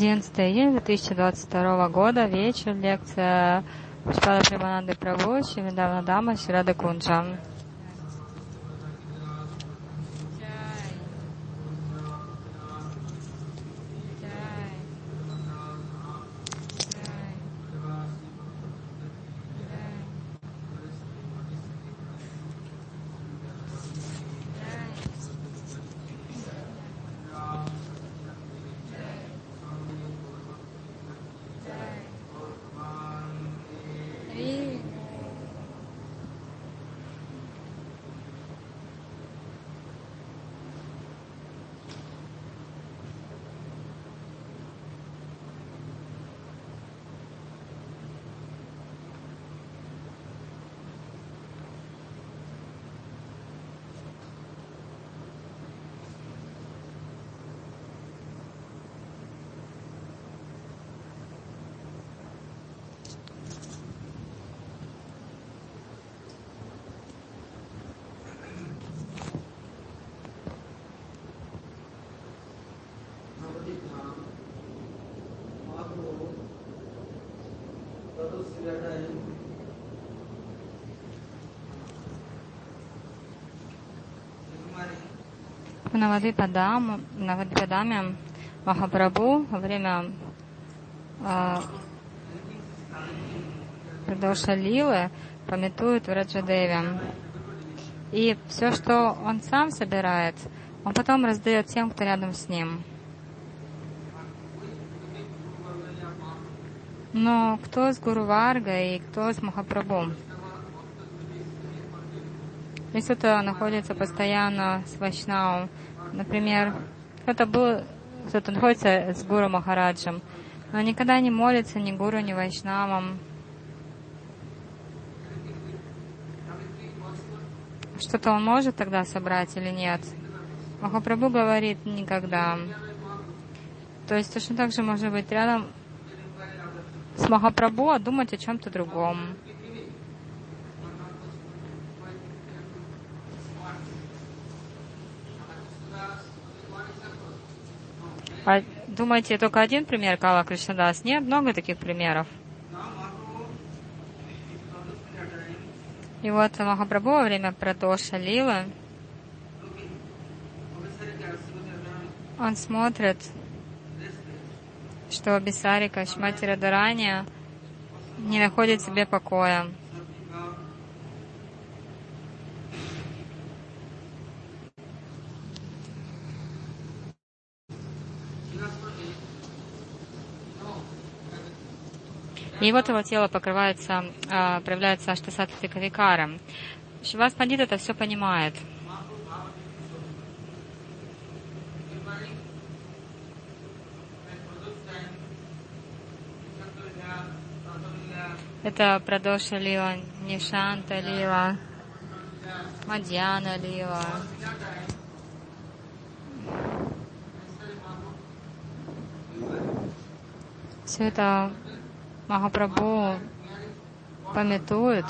11 июня 2022 года, вечер, лекция Пушпада Примананды Прабhu, Шимидавна Дама, Ширада Кунджа. В Навадипадам, Навадипадаме Махапрабху во время э, Продолжа Лилы пометует Враджадеви. И все, что он сам собирает, он потом раздает тем, кто рядом с ним. Но кто с Гуру Варга и кто с Махапрабху? Если кто-то находится постоянно с Вайшнавом, например, кто-то был, кто-то находится с Гуру Махараджем, но никогда не молится ни Гуру, ни Вайшнавам, что-то он может тогда собрать или нет? Махапрабху говорит никогда. То есть точно так же может быть рядом с Махапрабху, а думать о чем-то другом. Думаете, только один пример Кала Кришнадас? Нет, много таких примеров. И вот Махапрабху во время Прадоша Лилы, он смотрит, что Бисарика Шмати Радарания не находит себе покоя. И вот его тело покрывается, а, проявляется аштасатлика викара. Шивас Пандит это все понимает. Это Прадоша Лила, Нишанта Лила, Мадьяна Лила. Все это Махапрабху пометует,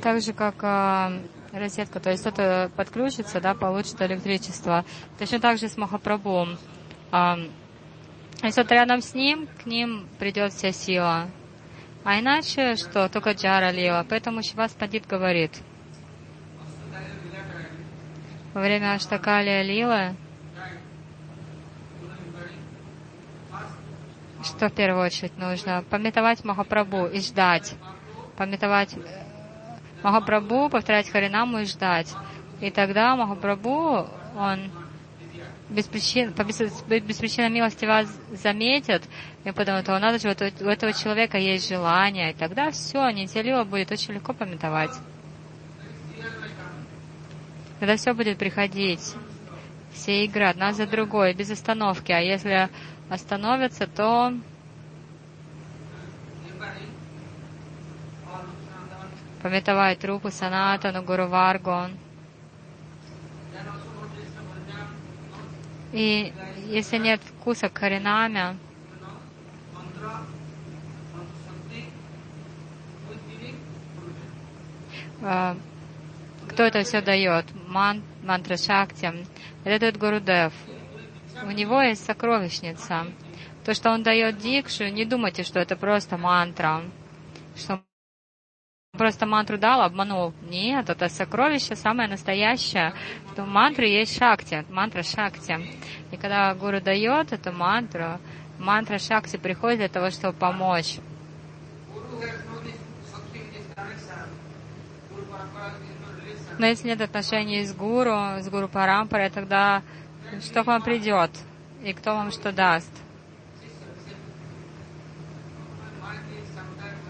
так же, как э, розетка, то есть кто-то подключится, да, получит электричество. Точно так же с Махапрабху. Э, если кто рядом с ним, к ним придет вся сила. А иначе что? Только джара лила. Поэтому Шивас Пандит говорит – во время Аштакалия Лилы, что в первую очередь нужно? Пометовать Махапрабху и ждать. Пометовать э, Махапрабху, повторять Харинаму и ждать. И тогда Махапрабху, он без причин, по без, без причины милости вас заметит, и подумает, о, надо же, вот у этого человека есть желание, и тогда все, Нитялила будет очень легко пометовать. Когда все будет приходить, все игры одна за другой, без остановки. А если остановятся, то пометовать трупы Санатану, Гуру Варгу. И если нет вкуса к харинаме, Кто это все дает? Ман, мантра Шакти. Это дает Гурудев. У него есть сокровищница. То, что он дает дикшу, не думайте, что это просто мантра. Что он просто мантру дал, обманул. Нет, это сокровище самое настоящее. В мантре есть шакти, мантра шакти. И когда гуру дает эту мантру, мантра шакти приходит для того, чтобы помочь. Но если нет отношений с гуру, с гуру Парампарой, тогда что к вам придет? И кто вам что даст?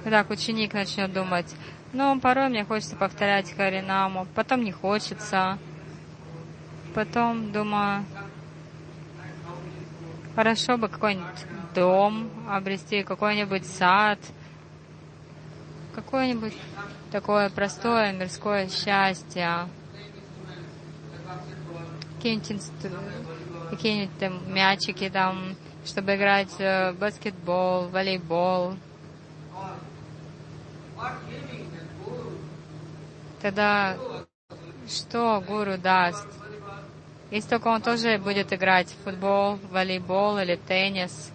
Так, ученик начнет думать, ну, порой мне хочется повторять Харинаму, потом не хочется. Потом думаю, хорошо бы какой-нибудь дом обрести, какой-нибудь сад, какое-нибудь такое простое мирское счастье. Какие-нибудь, там мячики там, чтобы играть в баскетбол, волейбол. Тогда что гуру даст? Если только он тоже будет играть в футбол, волейбол или теннис.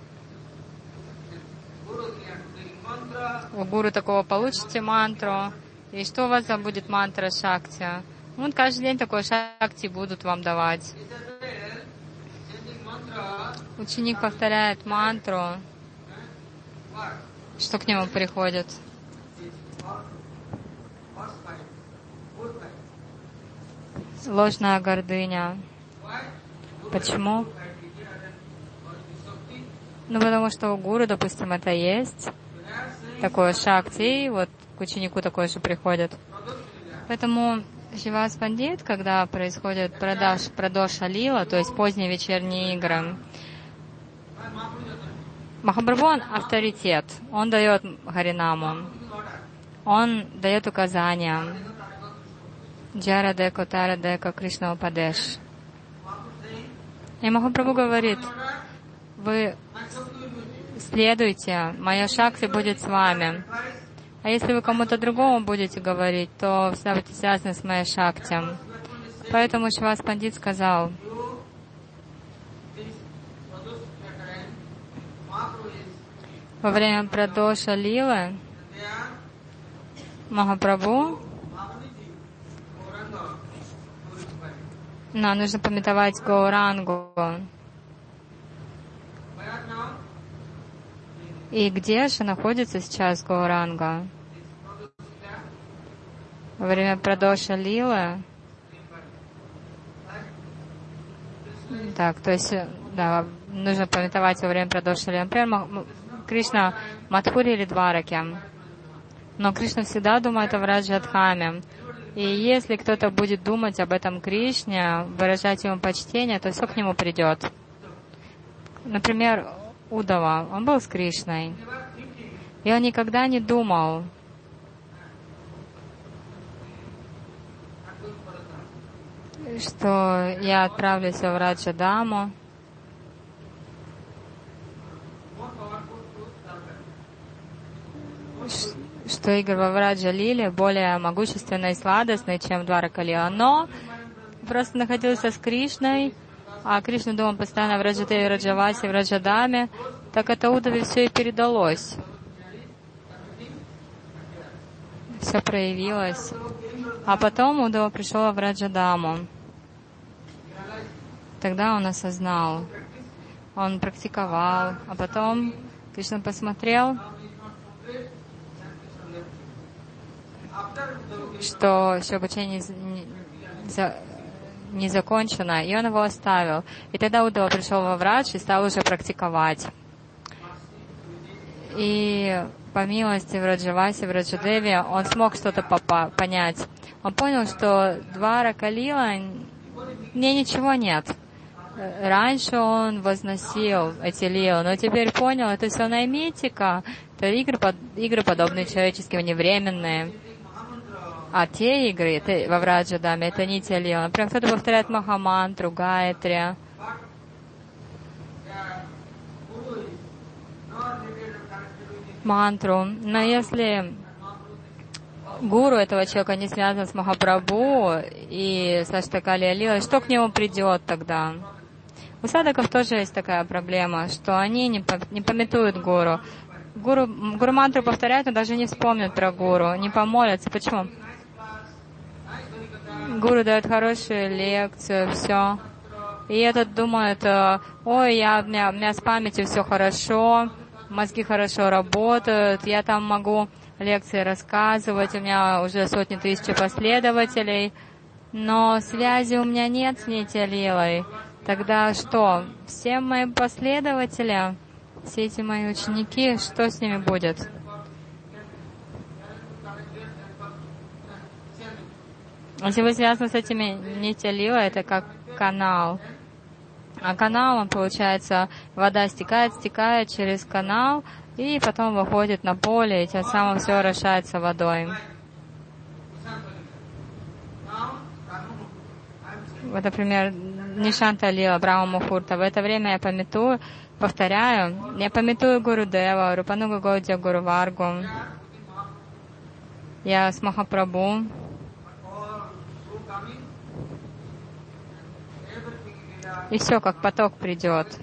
У гуру такого получите мантру. И что у вас там будет мантра шакти? Вот каждый день такой шакти будут вам давать. Ученик повторяет мантру. Что к нему приходит? Ложная гордыня. Почему? Ну, потому что у гуру, допустим, это есть. Такое шакти, вот к ученику такое же приходит. Поэтому Шивас Пандит, когда происходит продаж, продоша лила, то есть поздние вечерние игры, Махапрабху он авторитет, он дает Харинаму, он дает указания, Джара Деко, Тара Деко, Кришна Упадеш. И Махапрабху говорит, вы следуйте, моя шакти будет с вами. А если вы кому-то другому будете говорить, то всегда будете связаны с моей шакти. Поэтому Шивас Пандит сказал, во время Прадоша Лилы Махапрабху Нам нужно пометовать Гаурангу. И где же находится сейчас Гауранга? Во время продоша Лилы. Так, то есть, да, нужно пометовать во время продоша Лилы. Например, Кришна Мадхури или Двараке. Но Кришна всегда думает о Враджадхаме. И если кто-то будет думать об этом Кришне, выражать ему почтение, то все к нему придет. Например, Удава, он был с Кришной. И он никогда не думал, что я отправлюсь в Раджадаму, что игры во Враджа Лили более могущественные и сладостные, чем Двара Калила. Но просто находился с Кришной, а Кришна думал постоянно в Раджадеве, Раджавасе, в Раджадаме, так это Удове все и передалось. Все проявилось. А потом Удова пришел в Раджадаму. Тогда он осознал, он практиковал, а потом Кришна посмотрел, что все обучение не, не, не закончено, и он его оставил. И тогда Удова пришел во врач и стал уже практиковать. И по милости в Раджавасе, в Раджадеве, он смог что-то понять. Он понял, что Двара Калила, мне ничего нет. Раньше он возносил эти но теперь понял, это все наймитика, это игры, игры подобные человеческим, невременные. А те игры это, во Враджадаме, это не те лилы. Например, кто-то повторяет Махамантру, Гайатри. Мантру. Но если гуру этого человека не связан с Махапрабху и с Аштакали Лилой, что к нему придет тогда? У садаков тоже есть такая проблема, что они не, не пометуют гуру. Гуру, гуру мантру повторяют, но даже не вспомнят про гуру, не помолятся. Почему? Гуру дает хорошую лекцию, все. И этот думает, ой, я, у, меня, у меня с памятью все хорошо, мозги хорошо работают, я там могу лекции рассказывать, у меня уже сотни тысяч последователей, но связи у меня нет с Нитя Тогда что? Все мои последователи, все эти мои ученики, что с ними будет? Если вы связаны с этими Нитя это как канал. А канал, он получается, вода стекает, стекает через канал, и потом выходит на поле, и тем самым все орошается водой. Вот, например, Нишанта Лила, Брахма Мухурта. В это время я пометую, повторяю, я пометую Гуру Дева, Рупануга Годя, Гуру Варгу. Я с Махапрабху. И все, как поток придет.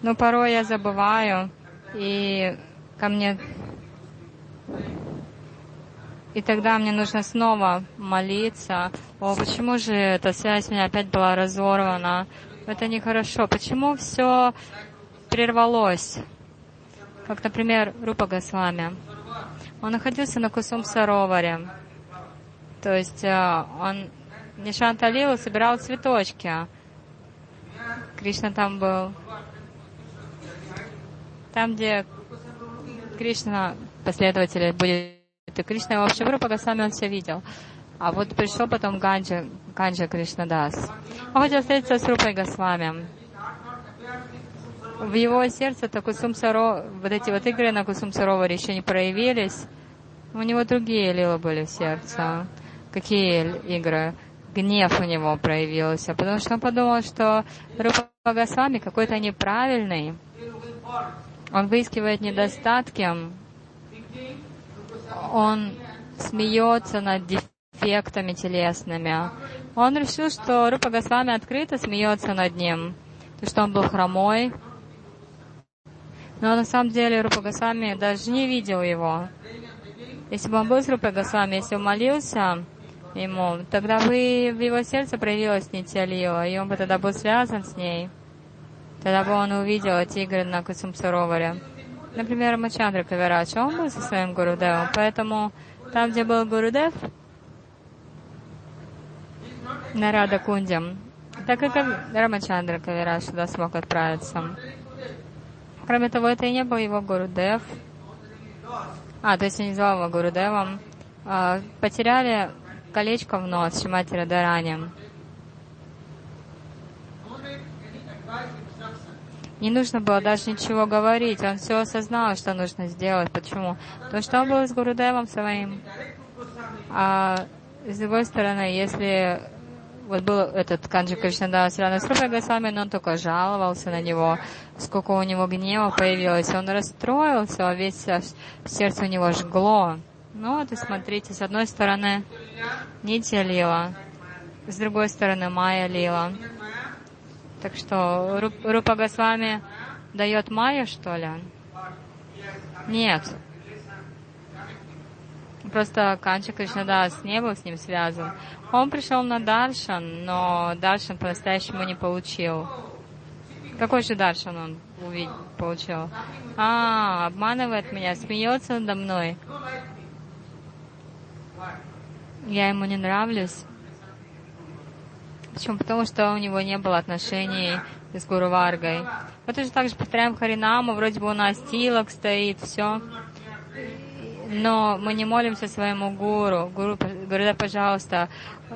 Но порой я забываю, и ко мне... И тогда мне нужно снова молиться. О, почему же эта связь у меня опять была разорвана? Это нехорошо. Почему все прервалось? Как, например, Рупа Госвами. Он находился на Кусум Сароваре. То есть э, он Нишанта Лилу собирал цветочки. Кришна там был. Там, где Кришна, последователи будет, и Кришна его вообще Рупа Госвами он все видел. А вот пришел потом Ганджа, Ганджа Кришна Дас. Он хотел встретиться с Рупой Госвами. В его сердце то Кусум Саро, вот эти вот игры на Кусум Сароваре еще не проявились. У него другие лилы были в сердце. Какие игры? Гнев у него проявился, потому что он подумал, что Рупа Госвами какой-то неправильный. Он выискивает недостатки. Он смеется над дефектами телесными. Он решил, что Рупа Госвами открыто смеется над ним, то что он был хромой. Но на самом деле Рупа Госвами даже не видел его. Если бы он был с Рупой Госвами, если он молился ему, тогда бы в его сердце проявилась Нитялила, и он бы тогда был связан с ней. Тогда бы он увидел эти игры на Кусумсароваре. Например, Мачандра Кавирадж, он был со своим Гурудевом, поэтому там, где был Гурудев, на Рада Кунде, так и Рамачандра Кавирадж туда смог отправиться. Кроме того, это и не был его Гурудев. А, то есть он не звал его Гурудевом. А, потеряли колечко в нос Шимати Радарани. Не нужно было даже ничего говорить. Он все осознал, что нужно сделать. Почему? Потому что он был с Гурудевом своим. А с другой стороны, если вот был этот Канджи Кришнадас с Госвами, но он только жаловался на него, сколько у него гнева появилось. Он расстроился, а весь сердце у него жгло. Ну вот и смотрите, с одной стороны Нитя Лила, с другой стороны Майя Лила. Так что Рупа Госвами дает Майю, что ли? Нет. Просто Канча Кришнадас не был с ним связан. Он пришел на Даршан, но Даршан по-настоящему не получил. Какой же Даршан он увидел, получил? А, обманывает меня, смеется надо мной. Я ему не нравлюсь. Почему? Потому что у него не было отношений с Гуру Варгой. Мы тоже так же повторяем Харинаму, вроде бы у нас тилок стоит, все. Но мы не молимся своему гуру. Гуру, говорит, пожалуйста,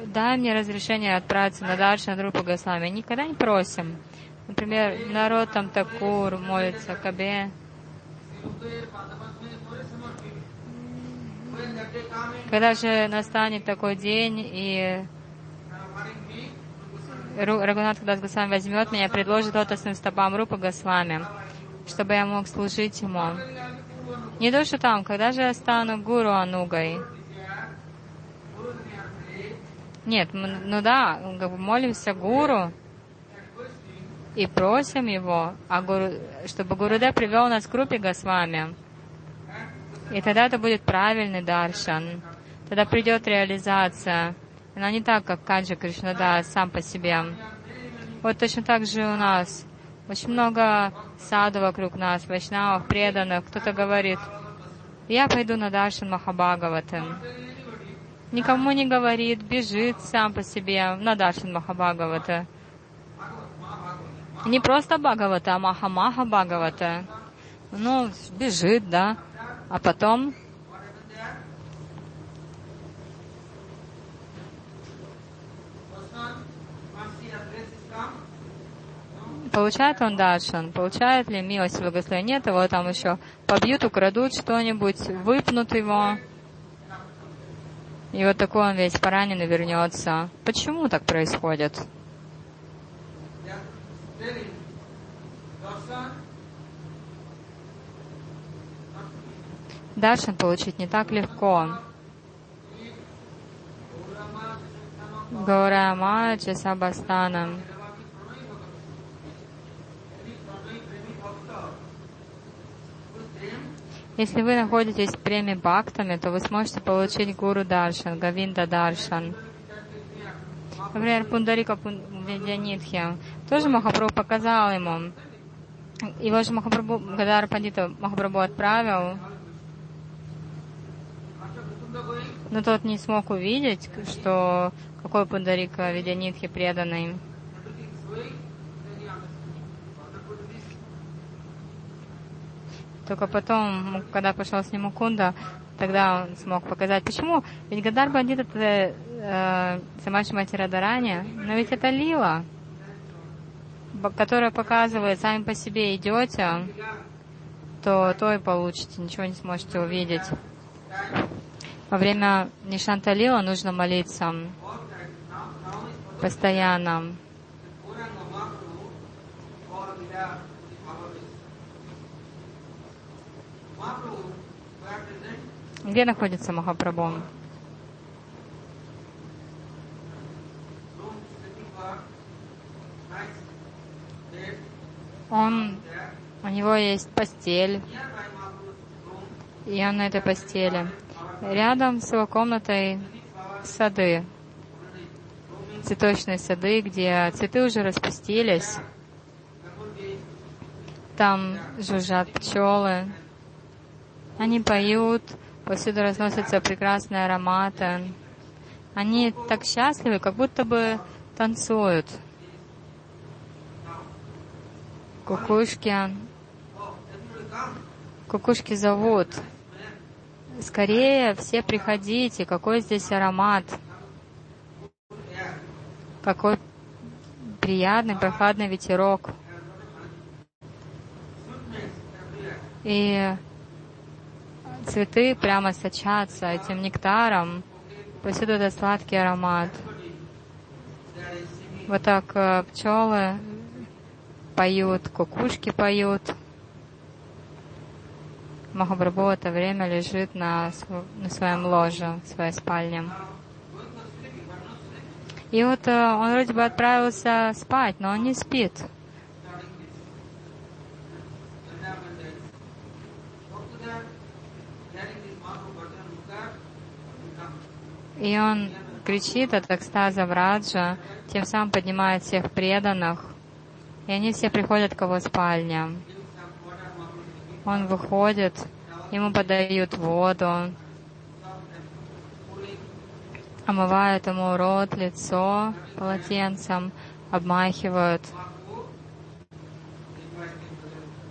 дай мне разрешение отправиться на дальше на Рупу Госвами. Никогда не просим. Например, народ там Такур молится, Кабе. Когда же настанет такой день, и Рагунат когда Госвами возьмет меня, предложит лотосным стопам Рупа Госвами, чтобы я мог служить ему. Не то, что там, когда же я стану гуру Анугой? Нет, ну да, молимся гуру и просим его, а гуру, чтобы Гурудев привел нас к группе Госвами. И тогда это будет правильный даршан. Тогда придет реализация. Она не так, как Канджи Кришнада сам по себе. Вот точно так же у нас. Очень много саду вокруг нас, вайшнавов, преданных. Кто-то говорит, я пойду на Даршан Махабхагаватам. Никому не говорит, бежит сам по себе на Даршан Махабхагавата. Не просто Бхагавата, а Маха-Маха Бхагавата. Ну, бежит, да. А потом Получает он даршан? Получает ли милость благословения? Нет, его там еще побьют, украдут что-нибудь, выпнут его. И вот такой он весь пораненный вернется. Почему так происходит? Даршан получить не так легко. Гаурамаджа Часабастанам. Если вы находитесь в преме бхактами, то вы сможете получить гуру даршан, гавинда даршан. Например, Пундарика Видянитхи. Тоже Махапрабху показал ему. Его же Махапрабху, Гадар Пандита Махапрабху отправил, но тот не смог увидеть, что какой Пундарика Видянитхи преданный. Только потом, когда пошел с ним Мукунда, тогда он смог показать. Почему? Ведь Гадар Бандит это э, Самаши Матирадарани, но ведь это Лила, которая показывает, сами по себе идете, то то и получите, ничего не сможете увидеть. Во время Нишанта Лила нужно молиться постоянно. Где находится Махапрабху? Он, у него есть постель, и он на этой постели. Рядом с его комнатой сады, цветочные сады, где цветы уже распустились. Там жужжат пчелы. Они поют, Повсюду разносятся прекрасные ароматы. Они так счастливы, как будто бы танцуют. Кукушки. Кукушки зовут. Скорее все приходите, какой здесь аромат. Какой приятный, прохладный ветерок. И цветы прямо сочатся этим нектаром. Повсюду это сладкий аромат. Вот так э, пчелы поют, кукушки поют. Махапрабху в это время лежит на, на своем ложе, в своей спальне. И вот э, он вроде бы отправился спать, но он не спит. И он кричит от экстаза в Раджа, тем самым поднимает всех преданных. И они все приходят к его спальне. Он выходит, ему подают воду, омывают ему рот, лицо полотенцем, обмахивают.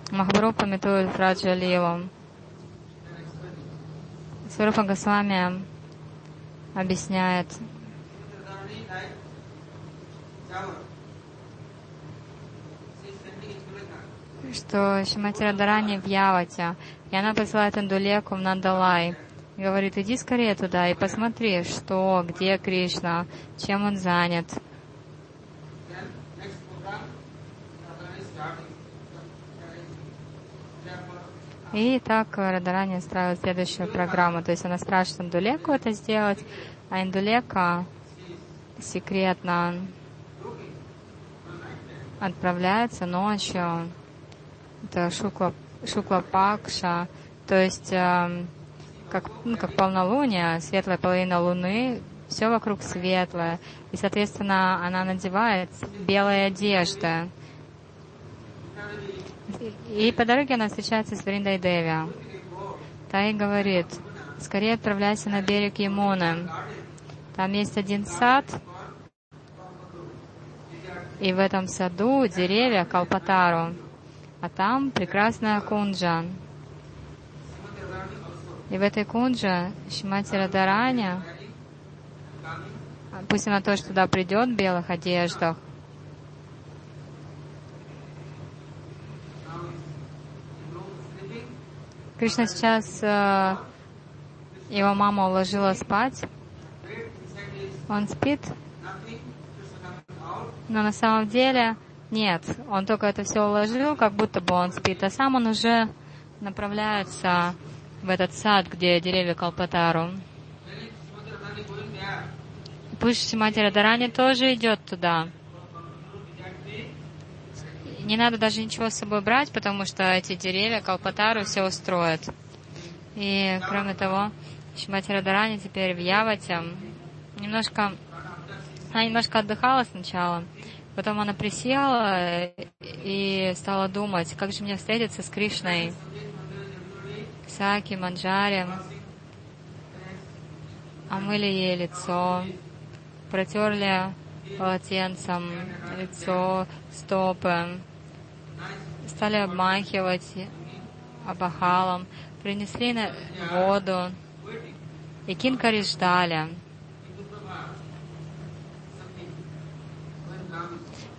Махабру пометует Раджа Лилу. Сварупа Госвами объясняет, что Шимати Радарани в Явате, и она посылает Индулеку в Нандалай. Говорит, иди скорее туда и посмотри, что, где Кришна, чем он занят. И так Радарани устраивает следующую программу. То есть она спрашивает Индулеку это сделать, а Индулека секретно отправляется ночью. Это Шукла, Шукла Пакша, то есть э, как, ну, как полнолуние, светлая половина Луны, все вокруг светлое. И, соответственно, она надевает белые одежды. И по дороге она встречается с Вриндой Деви. Та и говорит, скорее отправляйся на берег Емуны. Там есть один сад, и в этом саду деревья Калпатару, а там прекрасная кунджа. И в этой кунже Шимати Радараня, пусть она тоже туда придет в белых одеждах, Кришна сейчас э, его мама уложила спать. Он спит, но на самом деле нет. Он только это все уложил, как будто бы он спит, а сам он уже направляется в этот сад, где деревья Калпатару. Пусть Шимати Радарани тоже идет туда. Не надо даже ничего с собой брать, потому что эти деревья Калпатару все устроят. И, кроме того, Шимати Радарани теперь в Явате немножко... Она немножко отдыхала сначала, потом она присела и стала думать, как же мне встретиться с Кришной. Саки, Манджари, омыли ей лицо, протерли полотенцем лицо, стопы, стали обмахивать абахалом, принесли на воду, и кинкари ждали.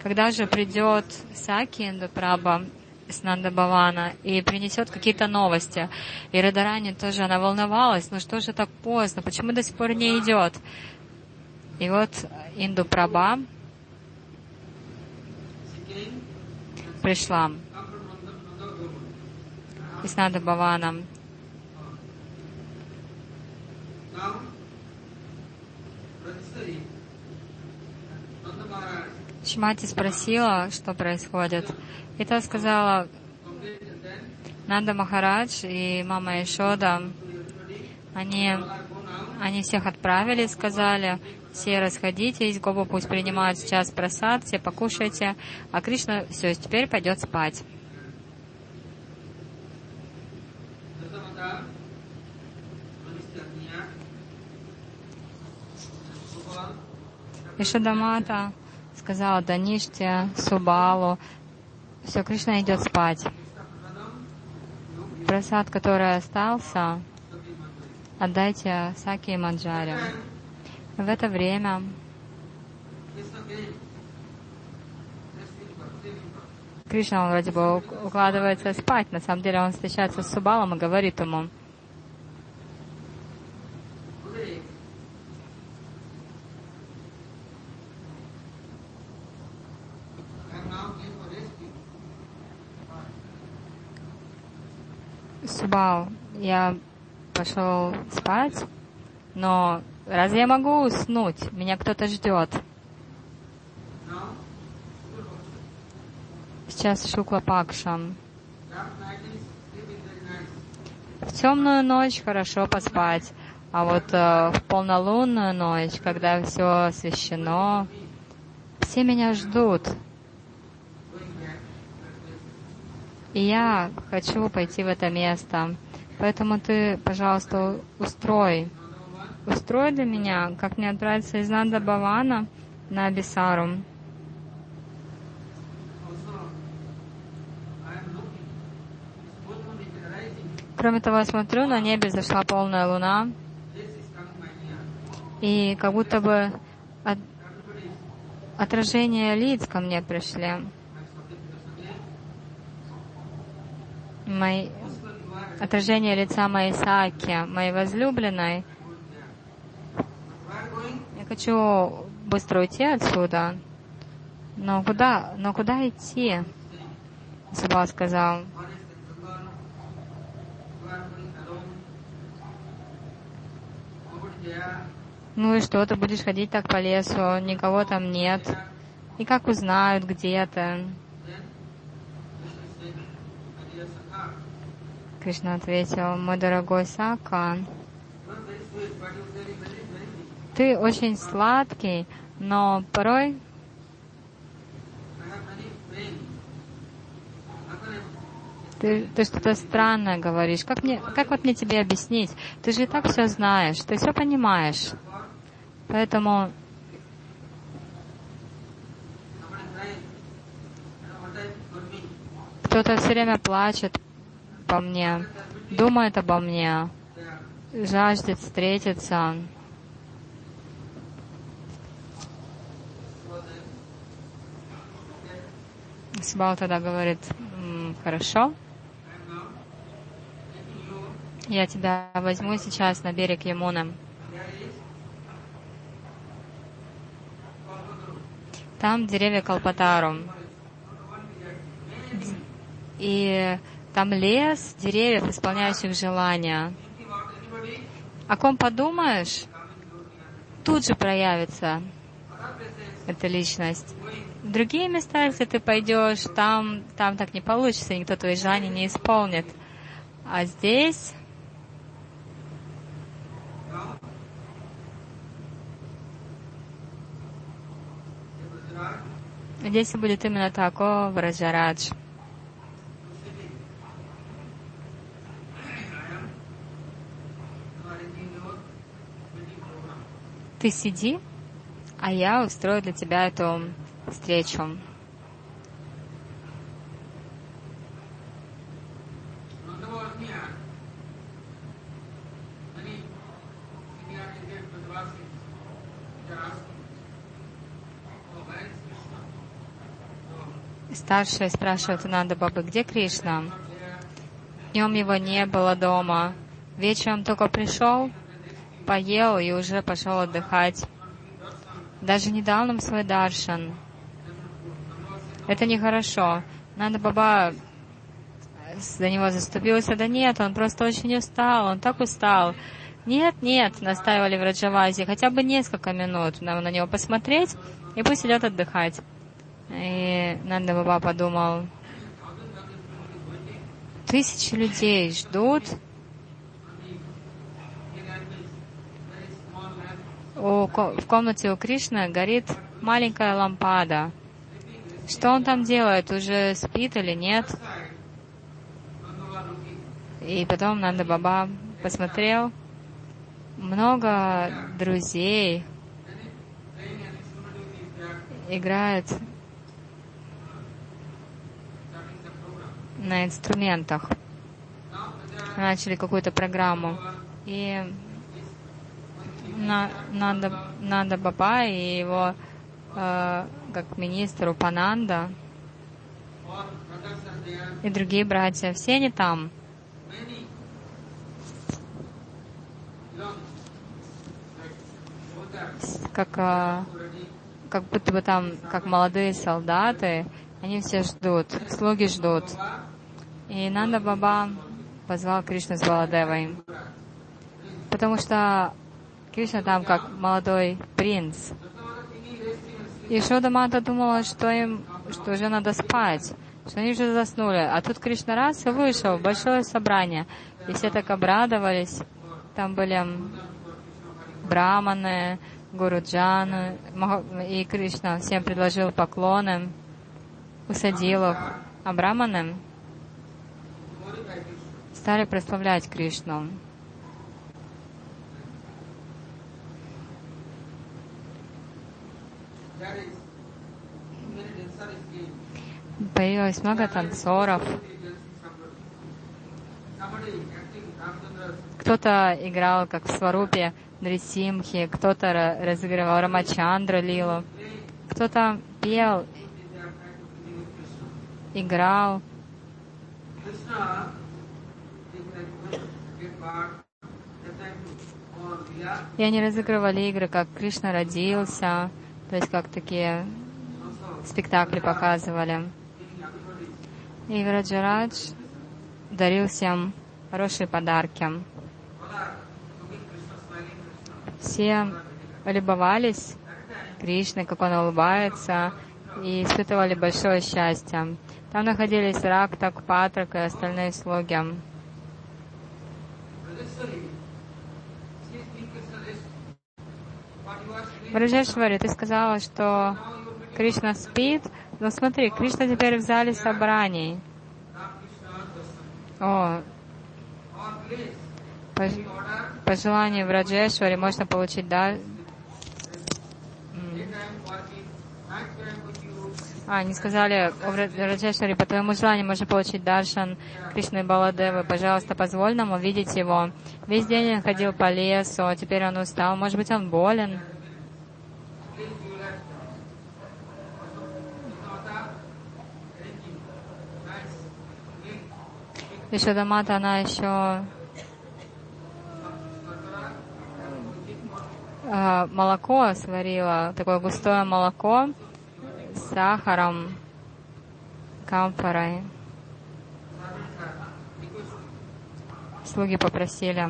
Когда же придет Саки Индупраба с Нандабавана и принесет какие-то новости. И Радарани тоже, она волновалась, ну что же так поздно, почему до сих пор не идет? И вот Индупраба пришла и с Нандабаваном. Шимати спросила, что происходит. И та сказала, Нанда Махарадж и мама Ишода, они, они всех отправили, сказали, все расходитесь, Гопа пусть принимают сейчас просад, все покушайте, а Кришна все, теперь пойдет спать. Ишадамата сказала Даниште, Субалу, все, Кришна идет спать. Просад, который остался, отдайте Саки и Маджаре. В это время Кришна, он вроде бы укладывается спать. На самом деле он встречается с Субалом и говорит ему, Субал, я пошел спать, но разве я могу уснуть? Меня кто-то ждет. Сейчас Шукла Пакшам. В темную ночь хорошо поспать, а вот э, в полнолунную ночь, когда все освещено, все меня ждут. И я хочу пойти в это место. Поэтому ты, пожалуйста, устрой. Устрой для меня, как мне отправиться из Нанда Бавана на Абисару. Кроме того, я смотрю, на небе зашла полная луна, и как будто бы от, отражение лиц ко мне пришли. Мои, отражение лица моей Саки, моей возлюбленной хочу быстро уйти отсюда. Но куда, но куда идти? Саба сказал. Ну и что, ты будешь ходить так по лесу, никого там нет. И как узнают, где ты? Кришна ответил, мой дорогой Сака, ты очень сладкий, но порой ты, ты что-то странное говоришь. Как, мне, как вот мне тебе объяснить? Ты же и так все знаешь, ты все понимаешь. Поэтому кто-то все время плачет по мне, думает обо мне, жаждет встретиться. Сбал тогда говорит, хорошо, я тебя возьму сейчас на берег Ямуны. Там деревья Калпатару. И там лес деревьев, исполняющих желания. О ком подумаешь, тут же проявится эта личность. В другие места, если ты пойдешь, там, там так не получится, никто твои желания не исполнит. А здесь Здесь будет именно так, о, Враджарадж. Ты сиди, а я устрою для тебя эту встречу. Старшая спрашивает у Нанда Бабы, где Кришна? Днем его не было дома. Вечером только пришел, поел и уже пошел отдыхать. Даже не дал нам свой даршан. Это нехорошо. Нанда Баба за него заступился. Да нет, он просто очень устал, он так устал. Нет, нет, настаивали в Раджавазе, хотя бы несколько минут на, на него посмотреть, и пусть идет отдыхать. И Нанда Баба подумал, тысячи людей ждут. У, в комнате у Кришны горит маленькая лампада. Что он там делает? Уже спит или нет? И потом Нанда Баба посмотрел. Много друзей играют на инструментах. Начали какую-то программу. И на, надо, надо Баба и его э, как министр Упананда и другие братья, все они там. Как, э, как будто бы там, как молодые солдаты, они все ждут, слуги ждут. И Нанда Баба позвал Кришну с Баладевой. Потому что Кришна там как молодой принц. И Шода Мата думала, что им, что уже надо спать, что они уже заснули. А тут Кришна раз и вышел, большое собрание. И все так обрадовались. Там были браманы, Гуруджаны, и Кришна всем предложил поклоны, усадил их. А браманы стали прославлять Кришну. Появилось много танцоров. Кто-то играл как в Сварупе Нрисимхи, кто-то разыгрывал Рамачандра Лилу, кто-то пел, играл. И они разыгрывали игры, как Кришна родился, то есть как такие спектакли показывали. И Раджарадж дарил всем хорошие подарки. Все любовались Кришной, как он улыбается, и испытывали большое счастье. Там находились Рактак, Патрак и остальные слуги. Браджешвари, ты сказала, что Кришна спит, но смотри, Кришна теперь в зале собраний. О, по, по желанию в Раджешваре можно получить да, а, они сказали, Раджешвари, по твоему желанию можно получить даршан Кришны Баладевы. Пожалуйста, позволь нам увидеть его. Весь день он ходил по лесу, а теперь он устал. Может быть, он болен? Еще Дамата, она еще э, молоко сварила, такое густое молоко с сахаром, камфорой. Слуги попросили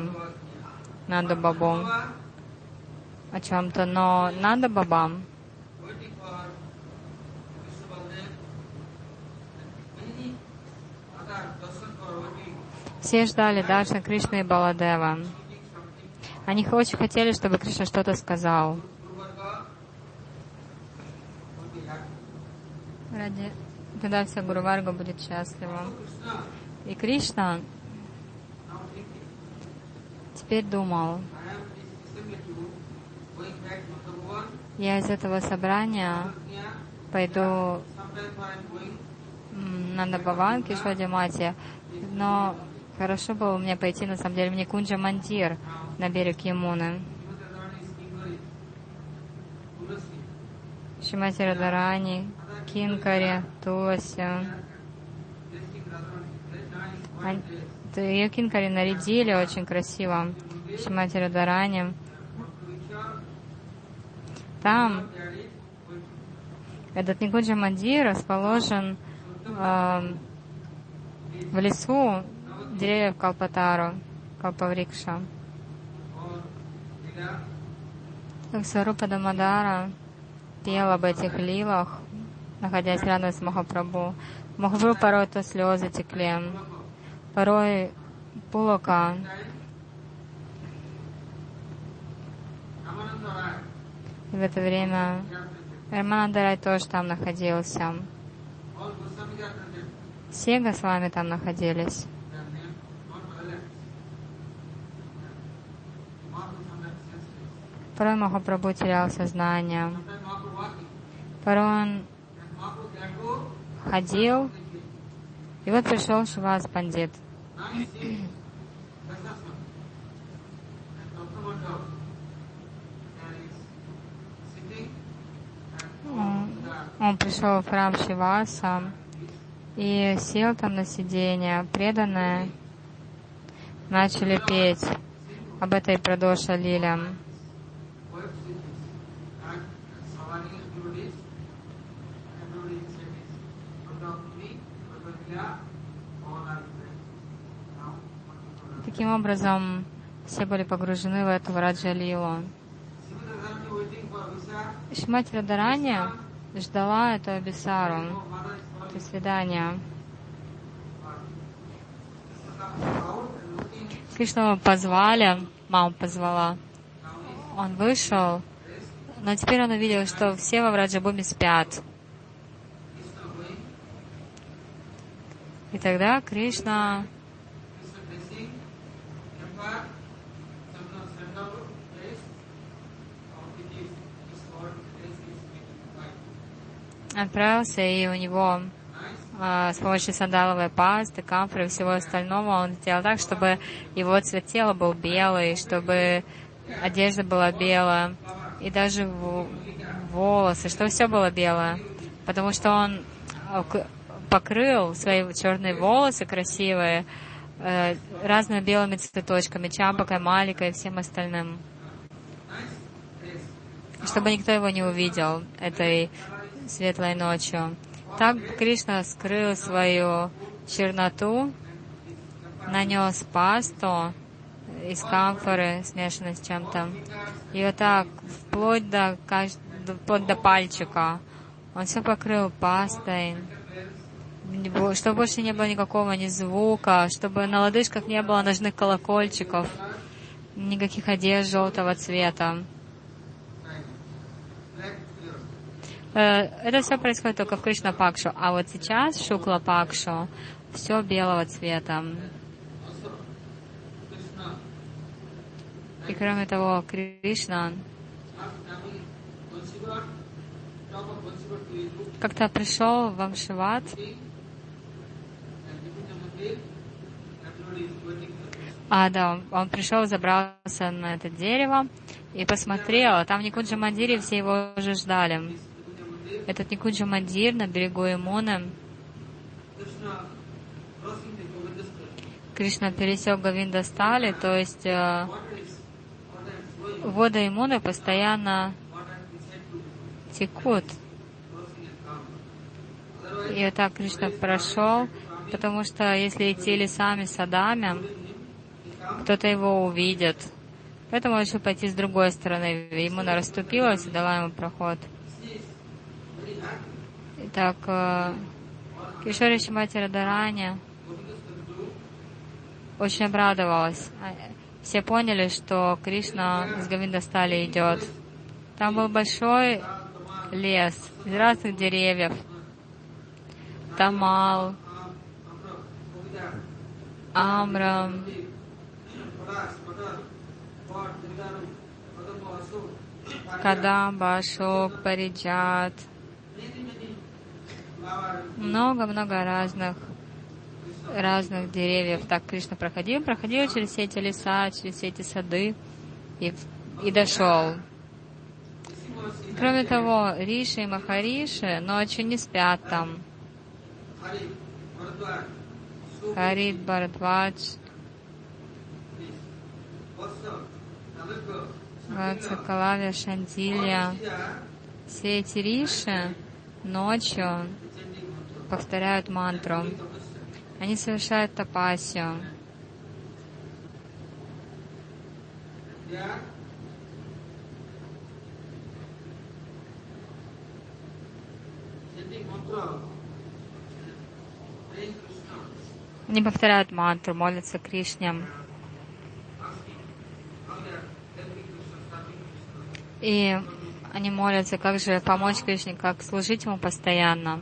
надо бабу о чем-то, но надо бабам Все ждали Даршан Кришны и Баладева. Они очень хотели, чтобы Кришна что-то сказал. Ради... Тогда вся Гуруварга будет счастлива. И Кришна теперь думал, я из этого собрания пойду на Набаван, Кишвади Мати, но Хорошо было мне пойти, на самом деле, мне Кунджа Мандир на берег Ямуны. Шимати Радарани, Кинкари, Туласи. Ее Кинкари нарядили очень красиво. Шимати Радарани. Там этот Никуджа Мандир расположен э, в лесу деревьев Калпатару, Калпаврикша. Сварупа Дамадара пел об этих лилах, находясь рядом с Махапрабху. Махапрабху порой то слезы текли, порой Пулака И в это время Раманандарай тоже там находился. Все Госвами там находились. Порой Махапрабху терял сознание. Порой он ходил, и вот пришел Шивас Пандит. Он пришел в храм Шиваса и сел там на сиденье. Преданные начали петь об этой продоша Лилям. Таким образом, все были погружены в эту Раджалилу. Шимати Радарани ждала эту Абисару. До свидания. Кришну позвали, маму позвала. Он вышел, но теперь он увидел, что все во Враджабуме спят. И тогда Кришна отправился, и у него а, с помощью сандаловой пасты, камфоры и всего остального он сделал так, чтобы его цвет тела был белый, чтобы одежда была белая, и даже волосы, чтобы все было белое. Потому что он а, покрыл свои черные волосы красивые э, разными белыми цветочками, чампакой, маликой и всем остальным. Чтобы никто его не увидел этой светлой ночью. Так Кришна скрыл свою черноту, нанес пасту из камфоры, смешанной с чем-то. И вот так, вплоть до, вплоть до пальчика. Он все покрыл пастой, чтобы больше не было никакого ни звука, чтобы на лодыжках не было ножных колокольчиков, никаких одежд желтого цвета. Э, это все происходит только в Кришна Пакшу, а вот сейчас Шукла Пакшу все белого цвета. И кроме того, Кришна как-то пришел в Амшиват, а, да, он, пришел, забрался на это дерево и посмотрел, там Никуджа Мандири, все его уже ждали. Этот Никуджа Мандир на берегу Имуны, Кришна пересек Гавинда Стали, то есть э, воды Имуны постоянно текут. И вот так Кришна прошел, потому что если идти лесами, садами, кто-то его увидит. Поэтому он решил пойти с другой стороны. Ему расступилась и дала ему проход. Итак, э, Кишори Шимати Радарани очень обрадовалась. Все поняли, что Кришна с Гавинда стали идет. Там был большой лес из разных деревьев. Тамал, Амрам, Кадамба, Ашок, Париджат. Много-много разных разных деревьев. Так Кришна проходил, проходил через все эти леса, через все эти сады и, и дошел. Кроме того, Риши и Махариши ночью не спят там. Харит Бхарадвадж, Вацакалавя Шантилья. Все эти риши ночью повторяют мантру. Они совершают тапасию. Они повторяют мантру, молятся Кришне. И они молятся, как же помочь Кришне, как служить ему постоянно.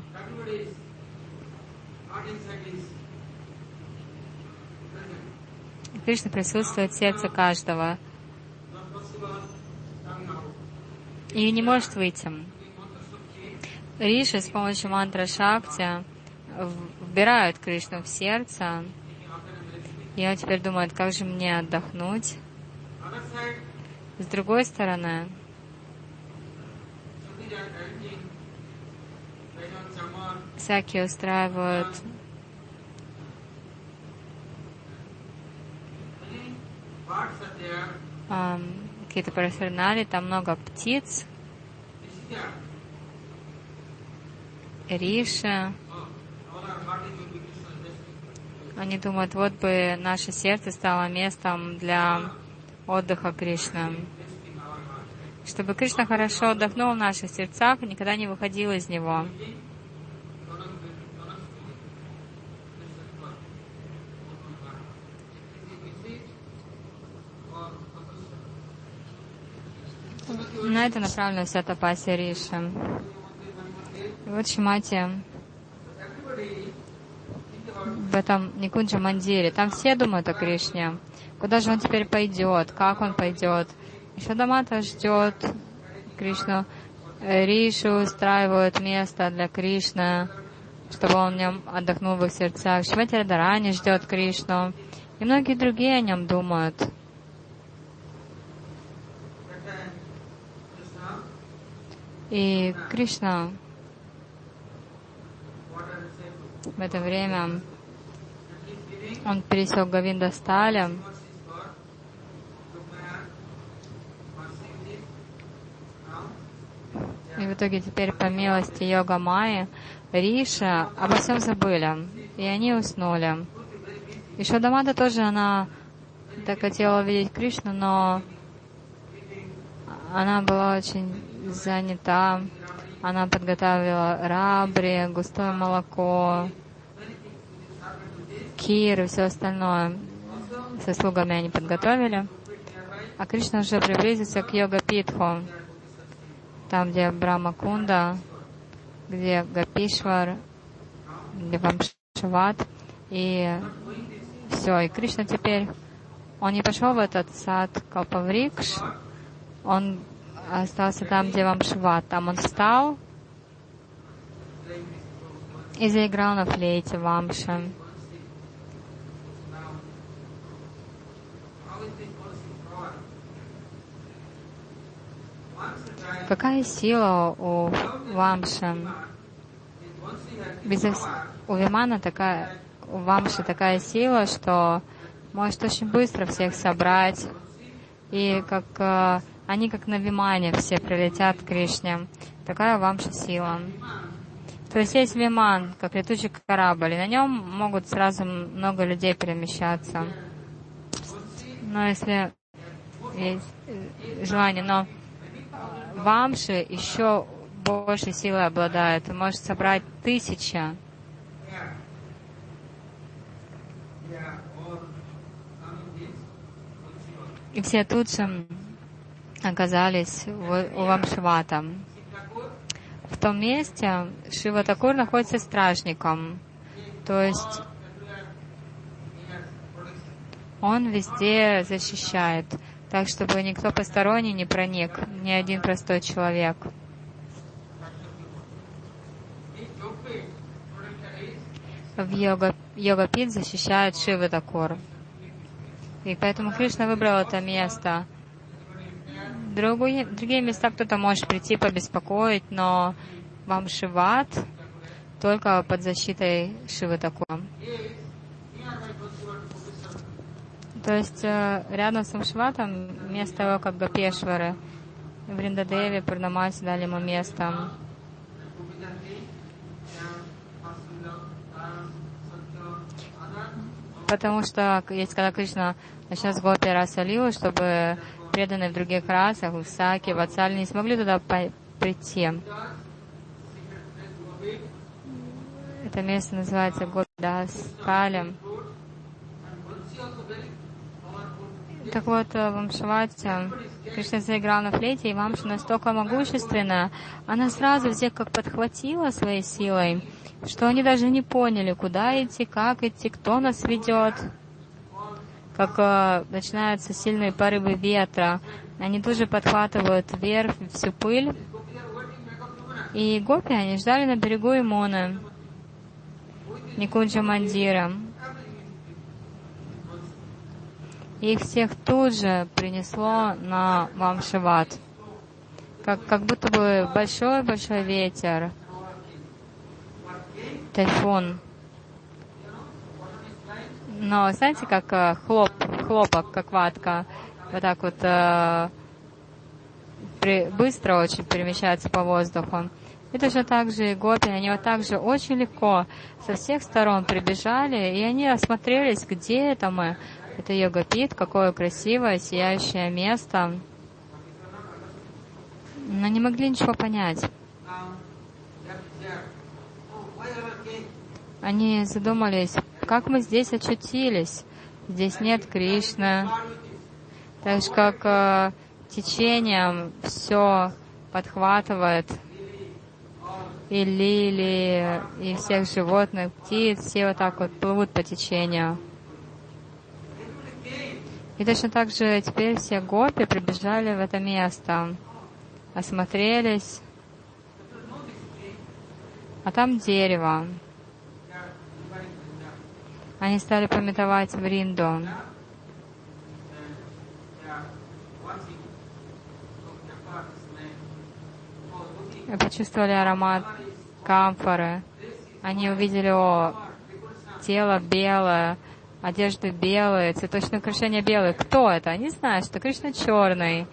Кришна присутствует в сердце каждого и не может выйти. Риши с помощью мантры Шакти вбирают Кришну в сердце, и он теперь думает, как же мне отдохнуть. С другой стороны, всякие устраивают какие-то парафернали, там много птиц, риши. Они думают, вот бы наше сердце стало местом для отдыха Кришны. Чтобы Кришна хорошо отдохнул в наших сердцах и никогда не выходил из него. Это направлена вся тапасия Риши. И вот Шимати в этом Никунджа Мандире. Там все думают о Кришне. Куда же он теперь пойдет? Как он пойдет? Еще Дамата ждет Кришну. Ришу устраивают место для Кришны, чтобы он в нем отдохнул в их сердцах. Шимати Радарани ждет Кришну. И многие другие о нем думают. И Кришна в это время он пересек Гавинда Сталя. И в итоге теперь по милости йога Майи Риша обо всем забыли. И они уснули. И Шадамада тоже, она так хотела увидеть Кришну, но она была очень занята. Она подготовила рабри, густое молоко, кир и все остальное. Со слугами они подготовили. А Кришна уже приблизился к йога-питху, там, где Брахма Кунда, где Гапишвар, где Вамшават, и все. И Кришна теперь, он не пошел в этот сад Калпаврикш, он остался там, где Вамшават. Там он встал и заиграл на флейте Вамша. Какая сила у Вамша? Без, у Вимана такая, у Вамши такая сила, что может очень быстро всех собрать. И как э, они как на Вимане все прилетят к Кришне. Такая Вамша сила. То есть есть Виман, как летучий корабль, и на нем могут сразу много людей перемещаться. Но если есть э, желание, но Вамши еще больше силы обладает. Может собрать тысяча. И все тут же оказались у Вамшивата. В том месте Шива Такур находится стражником. То есть он везде защищает так, чтобы никто посторонний не проник, ни один простой человек. В йога, йога-пит защищает Шивы. И поэтому Кришна выбрал это место. Другие, другие места кто-то может прийти побеспокоить, но вам Шиват только под защитой Шивы Такура. То есть э, рядом с Амшватом, место его как Гапешвары, в Риндадеве, Пурнамасе дали ему место. Потому что есть, когда Кришна начнет с Гопи Расалилу, чтобы преданные в других расах, в Саке, в Ацале не смогли туда прийти. Это место называется Гопидас Калем. Так вот, э, в Амшавате Кришна заиграл на флейте, и Вамша настолько могущественная, она сразу всех как подхватила своей силой, что они даже не поняли, куда идти, как идти, кто нас ведет. Как э, начинаются сильные порывы ветра, они тоже подхватывают вверх всю пыль. И гопи, они ждали на берегу Имона, Никунджа Мандира. их всех тут же принесло на Вамшиват. Как, как будто бы большой-большой ветер, тайфун. Но знаете, как э, хлоп, хлопок, как ватка, вот так вот э, при, быстро очень перемещается по воздуху. И точно так же и гопи, они вот так же очень легко со всех сторон прибежали, и они осмотрелись, где это мы, это йога-пит, какое красивое, сияющее место. Но не могли ничего понять. Они задумались, как мы здесь очутились. Здесь нет Кришны. Так же, как э, течением все подхватывает и лилии, и всех животных, птиц, все вот так вот плывут по течению. И точно так же теперь все гопи прибежали в это место, осмотрелись, а там дерево. Они стали пометовать в Ринду. И почувствовали аромат камфоры. Они увидели, о, тело белое, одежды белые, цветочные украшения белые. Кто это? Они знают, что Кришна черный.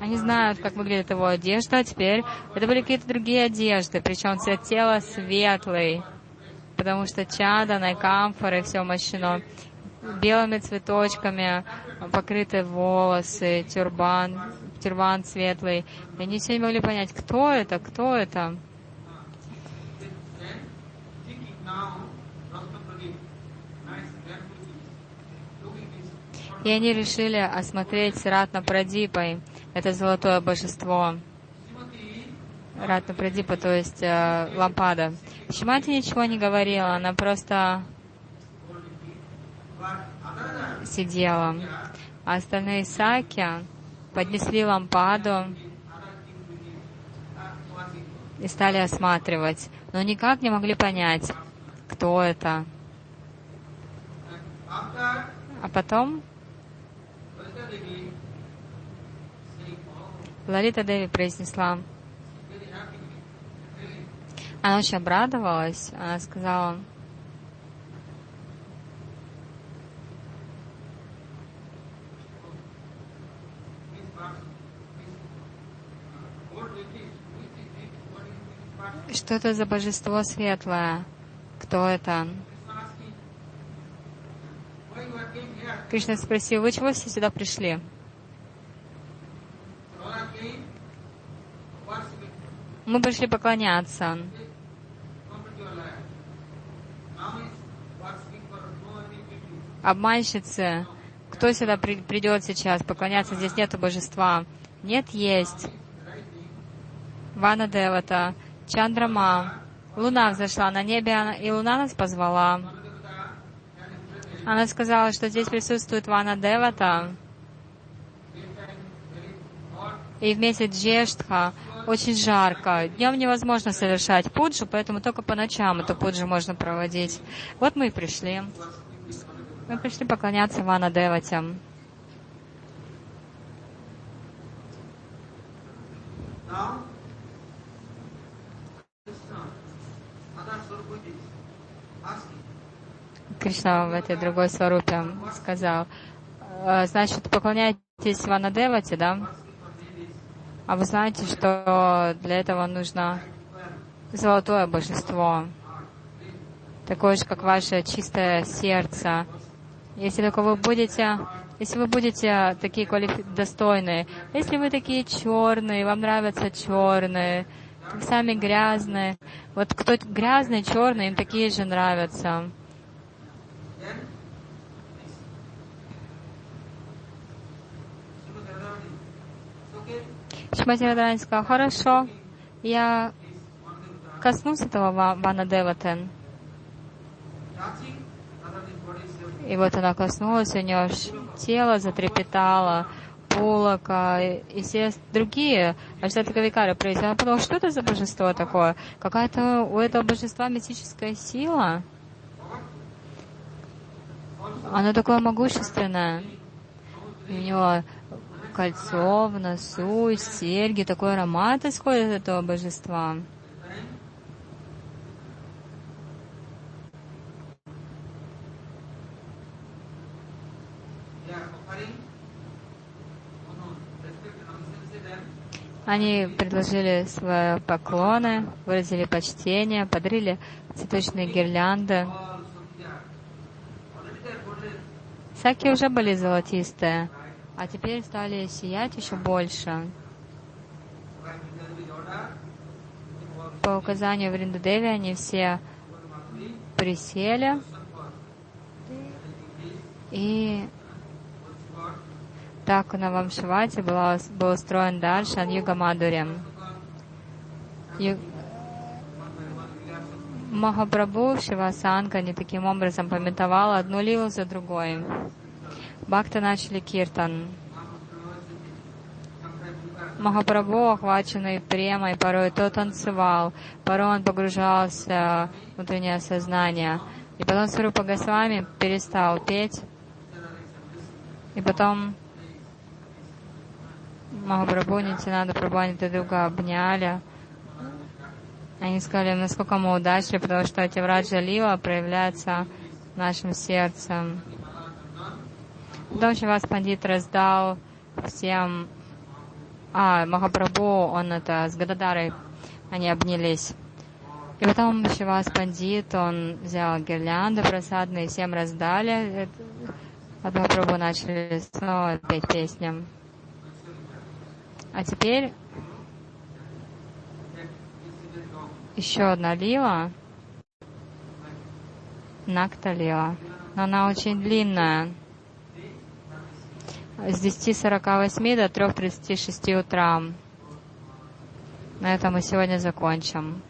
Они знают, как выглядит его одежда, а теперь это были какие-то другие одежды, причем цвет тела светлый, потому что чаданой, камфорой все мощено, белыми цветочками, покрыты волосы, тюрбан, тюрбан светлый. И они все не могли понять, кто это, кто это. И они решили осмотреть Ратна Прадипой, это золотое божество. Ратна Прадипа, то есть э, лампада. Шимати ничего не говорила, она просто сидела. А остальные саки поднесли лампаду и стали осматривать, но никак не могли понять, кто это. А потом Лалита Деви произнесла, она очень обрадовалась, она сказала, что это за божество светлое? Кто это? Кришна спросил, вы чего все сюда пришли? Мы пришли поклоняться. Обманщицы, кто сюда при, придет сейчас поклоняться? Здесь нету божества. Нет, есть. Вана Девата, Чандрама. Луна взошла на небе, и Луна нас позвала. Она сказала, что здесь присутствует Вана Девата. И в месяц Джештха очень жарко. Днем невозможно совершать пуджу, поэтому только по ночам эту пуджу можно проводить. Вот мы и пришли. Мы пришли поклоняться Вана Деватям. Кришна в этой другой сварупе сказал, «Э, значит, поклоняйтесь Ванадевате, да? А вы знаете, что для этого нужно золотое божество, такое же, как ваше чистое сердце. Если только вы будете, если вы будете такие квалифи... достойные, если вы такие черные, вам нравятся черные, сами грязные, вот кто грязный, черный, им такие же нравятся. Шимати Радharani сказал, хорошо, я коснусь этого Вана Деватен. И вот она коснулась, у нее тело затрепетало, Пулака и все другие Аштатка Викары произвели. Она подумала, что это за божество такое? Какая-то у этого божества мистическая сила? Оно такое могущественное. У него кольцо в носу, серьги, такой аромат исходит от этого божества. Они предложили свои поклоны, выразили почтение, подарили цветочные гирлянды. Саки уже были золотистые а теперь стали сиять еще больше. По указанию Вриндадеви они все присели и так на Вамшавате был, был устроен дальше Аньюга Мадурем. Махапрабху Шивасанка не таким образом пометовал одну лилу за другой. Бхакты начали киртан. Махапрабху, охваченный премой, порой то танцевал, порой он погружался в внутреннее сознание. И потом Сварупа Госвами перестал петь. И потом Махапрабху, Нитинада Прабху, друга обняли. Они сказали, насколько мы удачливы, потому что эти Враджа Лила проявляется в нашем сердце. Потом вас Пандит раздал всем... А, Махапрабху, он это, с Гададарой, они обнялись. И потом Шивас Пандит, он взял гирлянды просадные, всем раздали. От Махапрабху начали снова петь песням. А теперь еще одна лила. Накталила. Но она очень длинная. С 10.48 до 3.36 утра. На этом мы сегодня закончим.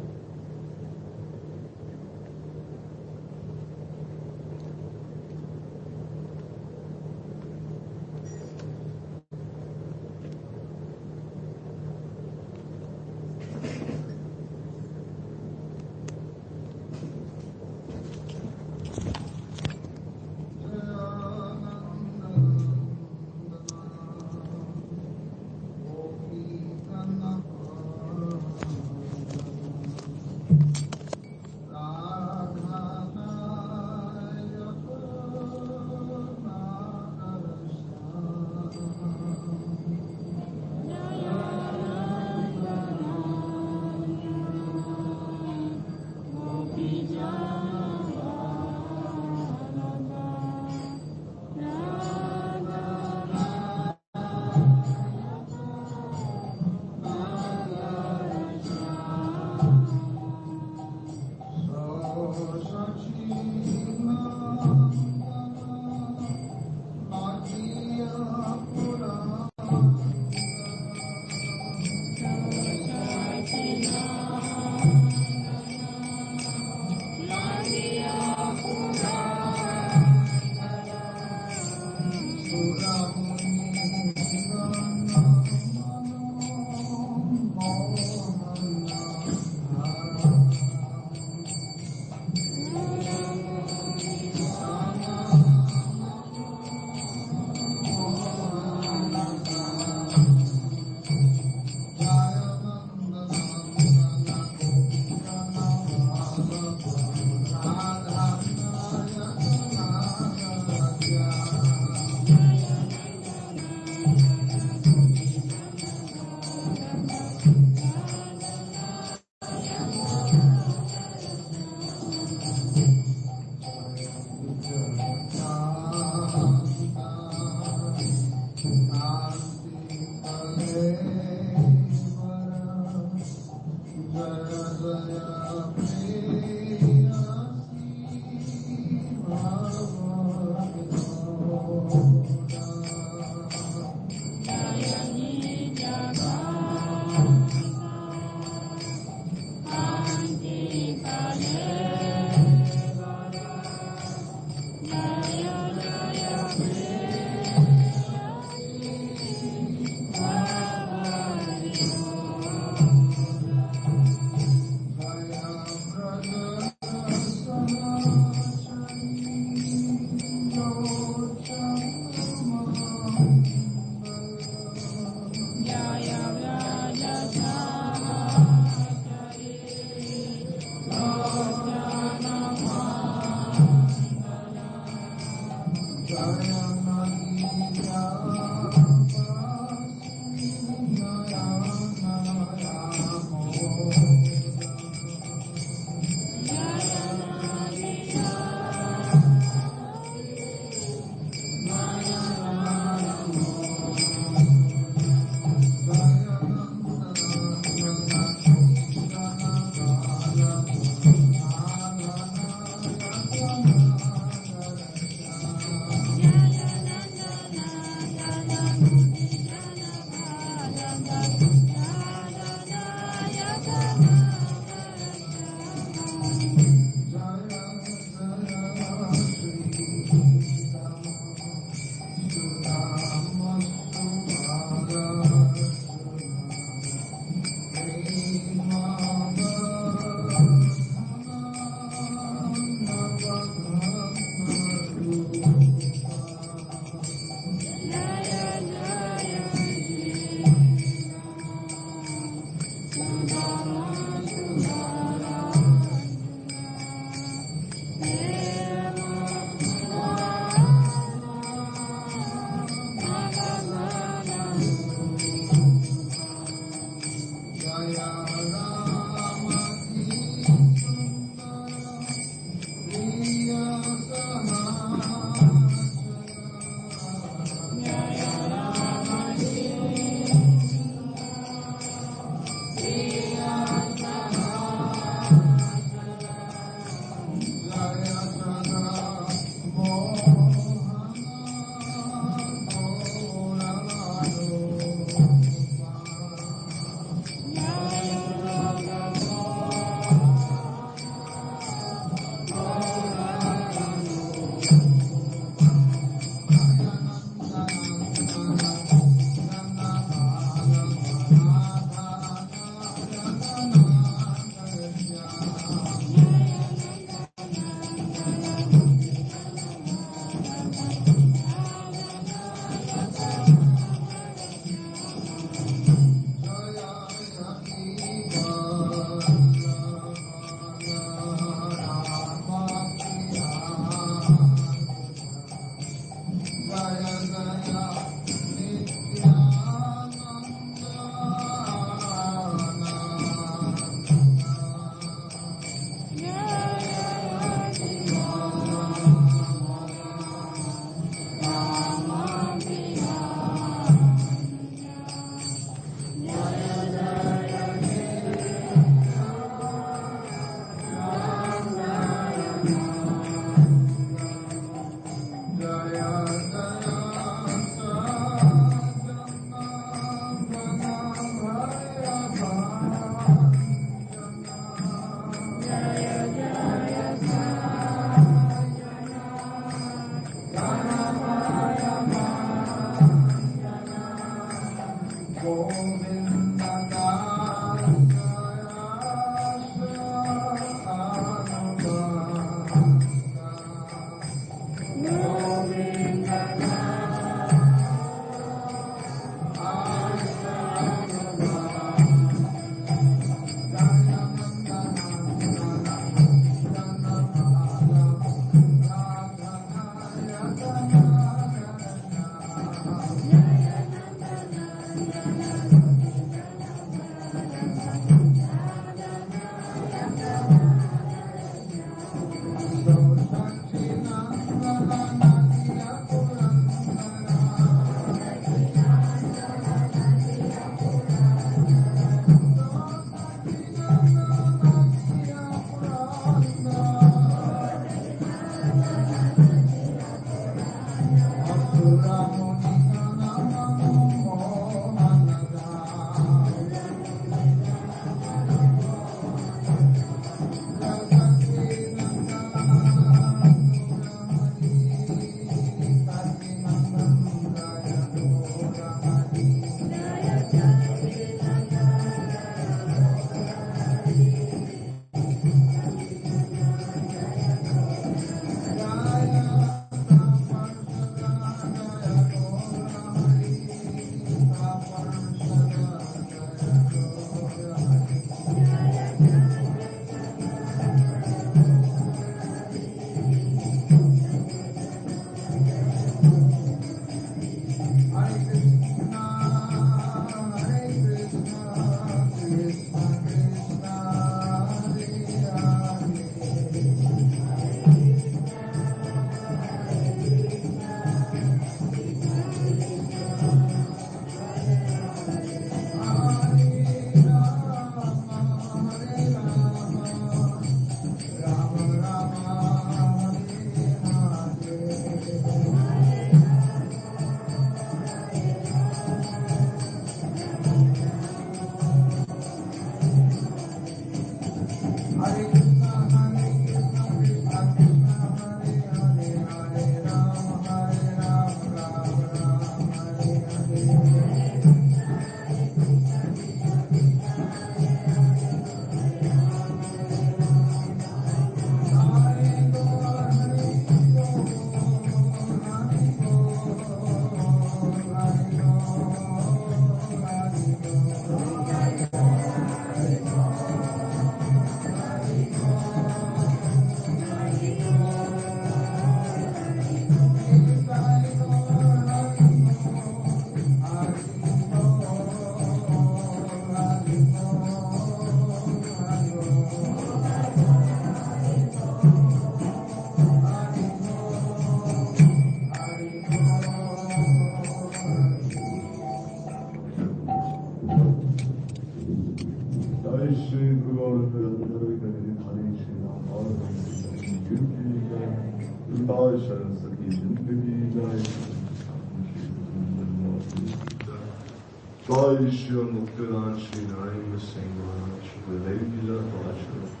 جان بارش مفت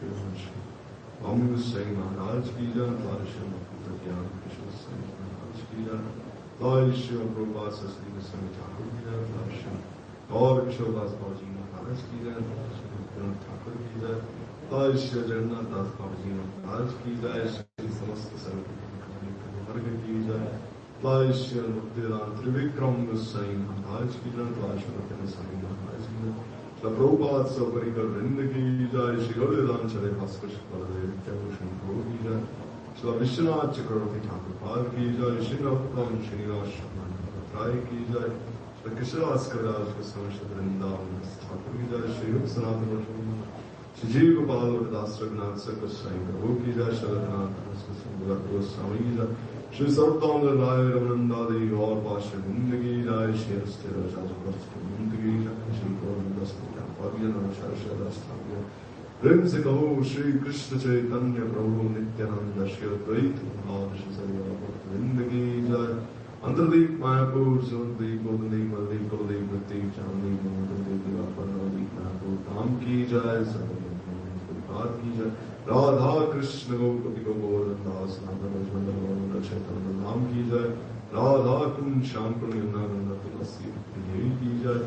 قومی حسین ناراض کی جان بارش مفت جان کش حسین ناراض کی جان بارش اور پرواز ہستی میں سمجھاؤ کی جان بارش اور شعباز باجی ناراض کی جان بارش ٹھاکر کی جان بارش جنا داس باجی ناراض کی جائے سمست سر کی جائے بارش تروکرم سائن ناراض کی جان بارش سائن ناراض کی جائے گروپات سو پری گرد کی جائے شری گرام چلے شک کی جائے ناتھ چکروتی ٹھاکر پال کی جائے شرین شری راشا کی جائے کشندا کی جائے شری سنت سی جی گوپالات کی جائے شردنا گھر سوی کی جائے شری سرو لا رندا دے گا شرگی لائ شاش نندیند شرتی جائے امریکی چاندی کام کی جائے کی جائے رادھا کرشن گوپتی گورداس نندن مجمن بھگوان کا چیتن نام کی جائے رادھا کن شام کن گندا گندا تلسی دیوی کی جائے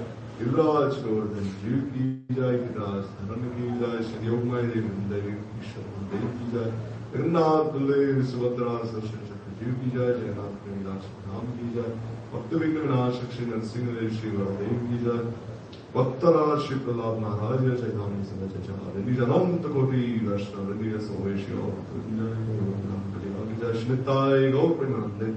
گراج گوردن جیو کی جائے گراج دھرن کی جائے شری اومائے دیو دیو ایشور دیو کی جائے گرناથ دلے سبترا سرشن چکر جیو کی جائے جے ناتھ نام کی جائے بھکت وگن ناشک شری نرسنگ دیو شری وردیو کی جائے بکت ناج چیزان سنگ چی چہ ریج نت کو شوشی شائی گورن